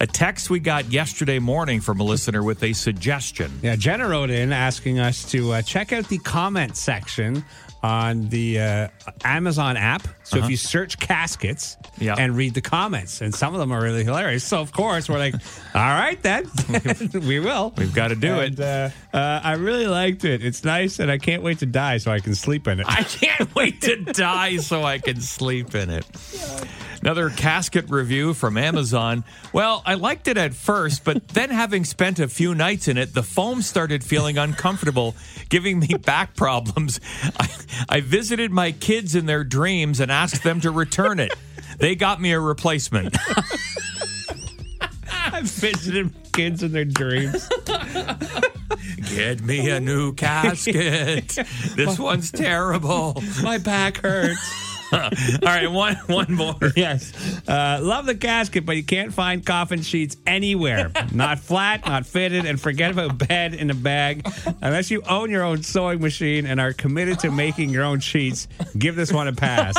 a text we got yesterday morning from a listener with a suggestion. Yeah, Jenna wrote in asking us to uh, check out the comment section on the uh, Amazon app. So if you search caskets Yeah. and read the comments, and some of them are really hilarious. So of course we're like, all right then, we will. We've got to do And, it. Uh, uh, I really liked it. It's nice, and I can't wait to die so I can sleep in it. I can't wait to die so I can sleep in it. Another casket review from Amazon. Well, I liked it at first, but then having spent a few nights in it, the foam started feeling uncomfortable, giving me back problems. I, I visited my kids in their dreams and asked them to return it. They got me a replacement. I visited my kids in their dreams. Get me a new casket. This one's terrible. My back hurts. All right, one one more. Yes. Uh, love the casket, but you can't find coffin sheets anywhere. not flat, not fitted, and forget about bed in a bag. Unless you own your own sewing machine and are committed to making your own sheets, give this one a pass.